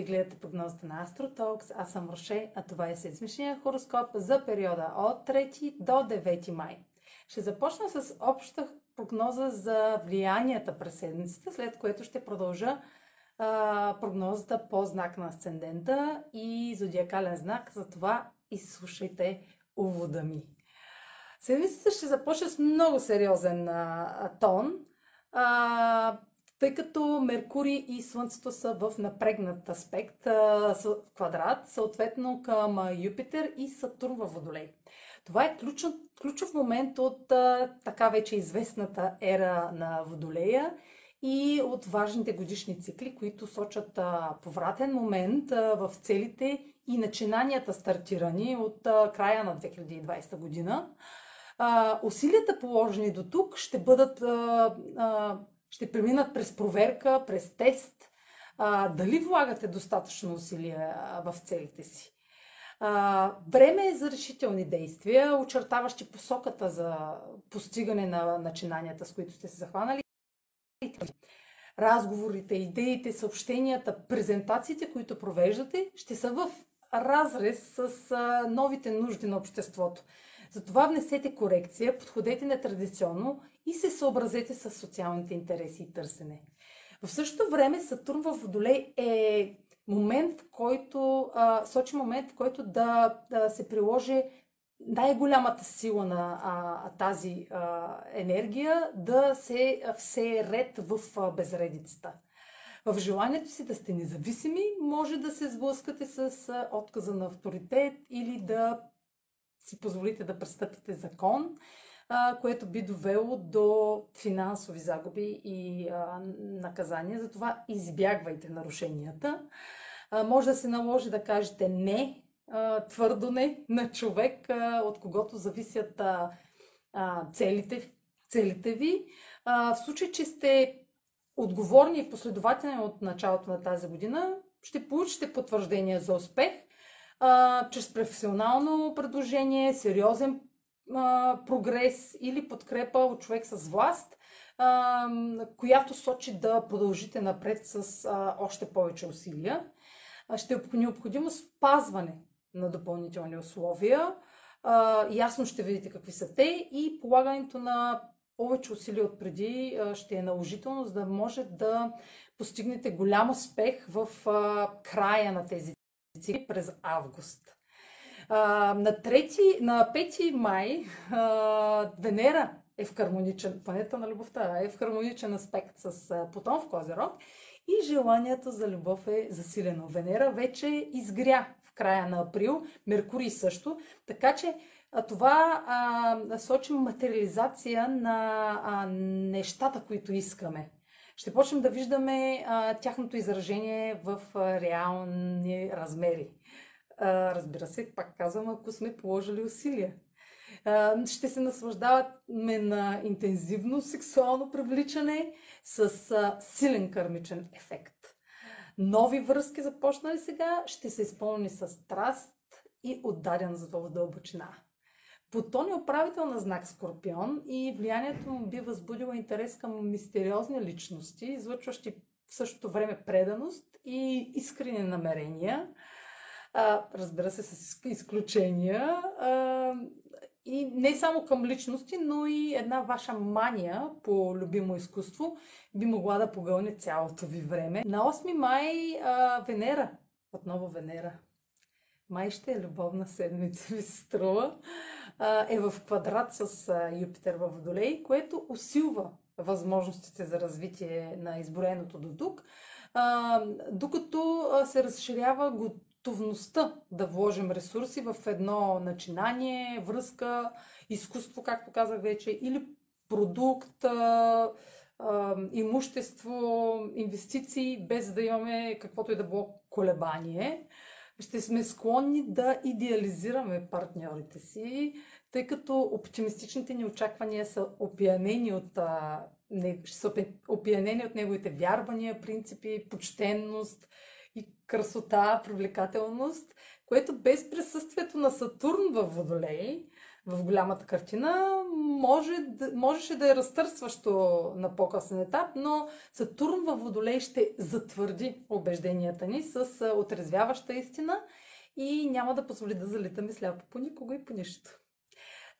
Вие гледате прогнозата на AstroTalks. Аз съм Роше, а това е седмичния хороскоп за периода от 3 до 9 май. Ще започна с обща прогноза за влиянията през седмицата, след което ще продължа а, прогнозата по знак на асцендента и зодиакален знак. Затова изслушайте увода ми. Седмицата ще започне с много сериозен а, тон. А, тъй като Меркурий и Слънцето са в напрегнат аспект, в квадрат, съответно към Юпитер и Сатурн във Водолей. Това е ключов, ключов момент от така вече известната ера на Водолея и от важните годишни цикли, които сочат повратен момент в целите и начинанията стартирани от края на 2020 година. Усилията положени до тук ще бъдат ще преминат през проверка, през тест, а, дали влагате достатъчно усилия в целите си. А, време е за решителни действия, очертаващи посоката за постигане на начинанията, с които сте се захванали. Разговорите, идеите, съобщенията, презентациите, които провеждате, ще са в разрез с а, новите нужди на обществото. Затова внесете корекция, подходете нетрадиционно и се съобразете с социалните интереси и търсене. В същото време Сатурн в Водолей е момент, в който а, сочи момент, в който да, да се приложи най-голямата сила на а, тази а, енергия да се все ред в а, безредицата. В желанието си да сте независими, може да се сблъскате с а, отказа на авторитет или да си позволите да престъпите закон което би довело до финансови загуби и наказания. Затова избягвайте нарушенията. Може да се наложи да кажете не, твърдо не на човек, от когото зависят целите, целите ви. В случай, че сте отговорни и последователни от началото на тази година, ще получите потвърждение за успех чрез професионално предложение, сериозен прогрес или подкрепа от човек с власт, която сочи да продължите напред с още повече усилия. Ще е необходимо спазване на допълнителни условия. Ясно ще видите какви са те и полагането на повече усилия от преди ще е наложително, за да може да постигнете голям успех в края на тези цикли през август. На, 3, на 5 май а, Венера е в хармоничен, планета на любовта, е в хармоничен аспект с Плутон в Козерог и желанието за любов е засилено. Венера вече изгря в края на април, Меркурий също, така че а, това а, сочи материализация на а, нещата, които искаме. Ще почнем да виждаме а, тяхното изражение в а, реални размери. Разбира се, пак казвам, ако сме положили усилия. Ще се наслаждаваме на интензивно сексуално привличане с силен кърмичен ефект. Нови връзки, започнали сега, ще се изпълни с страст и отдаден за дълбочина. Плутон е управител на знак Скорпион и влиянието му би възбудило интерес към мистериозни личности, излъчващи в същото време преданост и искрени намерения а, разбира се, с изключения. А, и не само към личности, но и една ваша мания по любимо изкуство би могла да погълне цялото ви време. На 8 май а, Венера, отново Венера, май ще е любовна седмица, ви се струва, а, е в квадрат с а, Юпитер в Водолей, което усилва възможностите за развитие на изброеното до тук, а, докато се разширява готовността да вложим ресурси в едно начинание, връзка, изкуство, както казах вече, или продукт, имущество, инвестиции, без да имаме каквото и да било колебание. Ще сме склонни да идеализираме партньорите си, тъй като оптимистичните ни очаквания са опиянени от, са опиянени от неговите вярвания, принципи, почтенност – и красота, привлекателност, което без присъствието на Сатурн в Водолей в голямата картина, може, можеше да е разтърсващо на по-късен етап, но Сатурн във Водолей ще затвърди убежденията ни с отрезвяваща истина и няма да позволи да залитаме сляпо по никого и по нищо.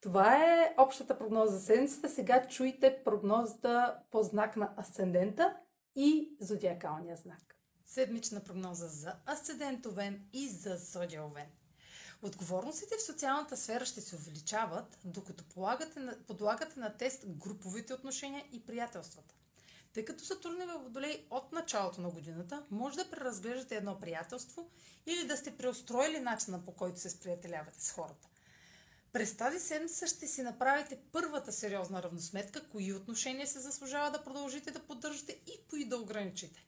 Това е общата прогноза за седмицата. Сега чуйте прогнозата по знак на асцендента и зодиакалния знак. Седмична прогноза за асцендент Овен и за зодия Овен. Отговорностите в социалната сфера ще се увеличават, докато полагате на, подлагате на тест груповите отношения и приятелствата. Тъй като Сатурн е в Водолей от началото на годината, може да преразглеждате едно приятелство или да сте преустроили начина по който се сприятелявате с хората. През тази седмица ще си направите първата сериозна равносметка, кои отношения се заслужава да продължите да поддържате и кои да ограничите.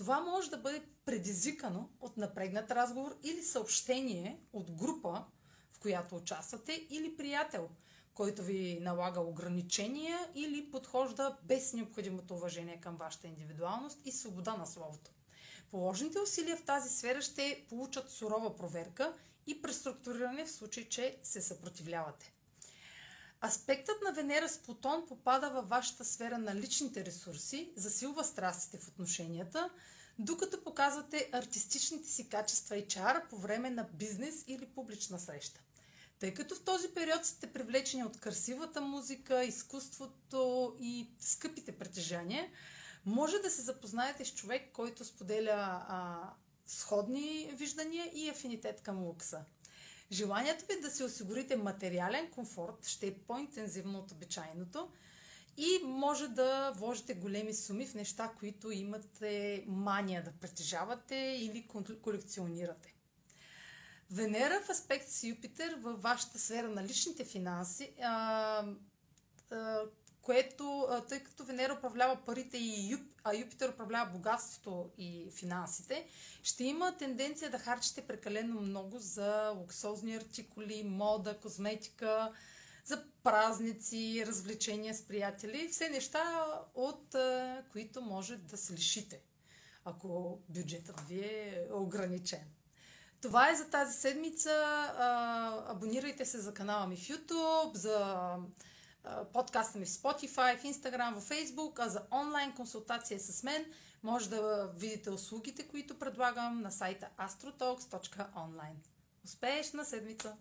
Това може да бъде предизвикано от напрегнат разговор или съобщение от група, в която участвате, или приятел, който ви налага ограничения или подхожда без необходимото уважение към вашата индивидуалност и свобода на словото. Положените усилия в тази сфера ще получат сурова проверка и преструктуриране в случай, че се съпротивлявате. Аспектът на Венера с Плутон попада във вашата сфера на личните ресурси, засилва страстите в отношенията, докато показвате артистичните си качества и чар по време на бизнес или публична среща. Тъй като в този период сте привлечени от красивата музика, изкуството и скъпите притежания, може да се запознаете с човек, който споделя а, сходни виждания и афинитет към лукса. Желанието ви да си осигурите материален комфорт ще е по-интензивно от обичайното и може да вложите големи суми в неща, които имате мания да притежавате или колекционирате. Венера в аспект с Юпитер във вашата сфера на личните финанси а, което, тъй като Венера управлява парите и Юп, а Юпитер управлява богатството и финансите, ще има тенденция да харчите прекалено много за луксозни артикули, мода, козметика, за празници, развлечения с приятели, все неща, от които може да се лишите, ако бюджетът ви е ограничен. Това е за тази седмица. Абонирайте се за канала ми в YouTube, за подкаста ми в Spotify, в Instagram, в Facebook, а за онлайн консултация с мен може да видите услугите, които предлагам на сайта astrotalks.online. Успешна седмица!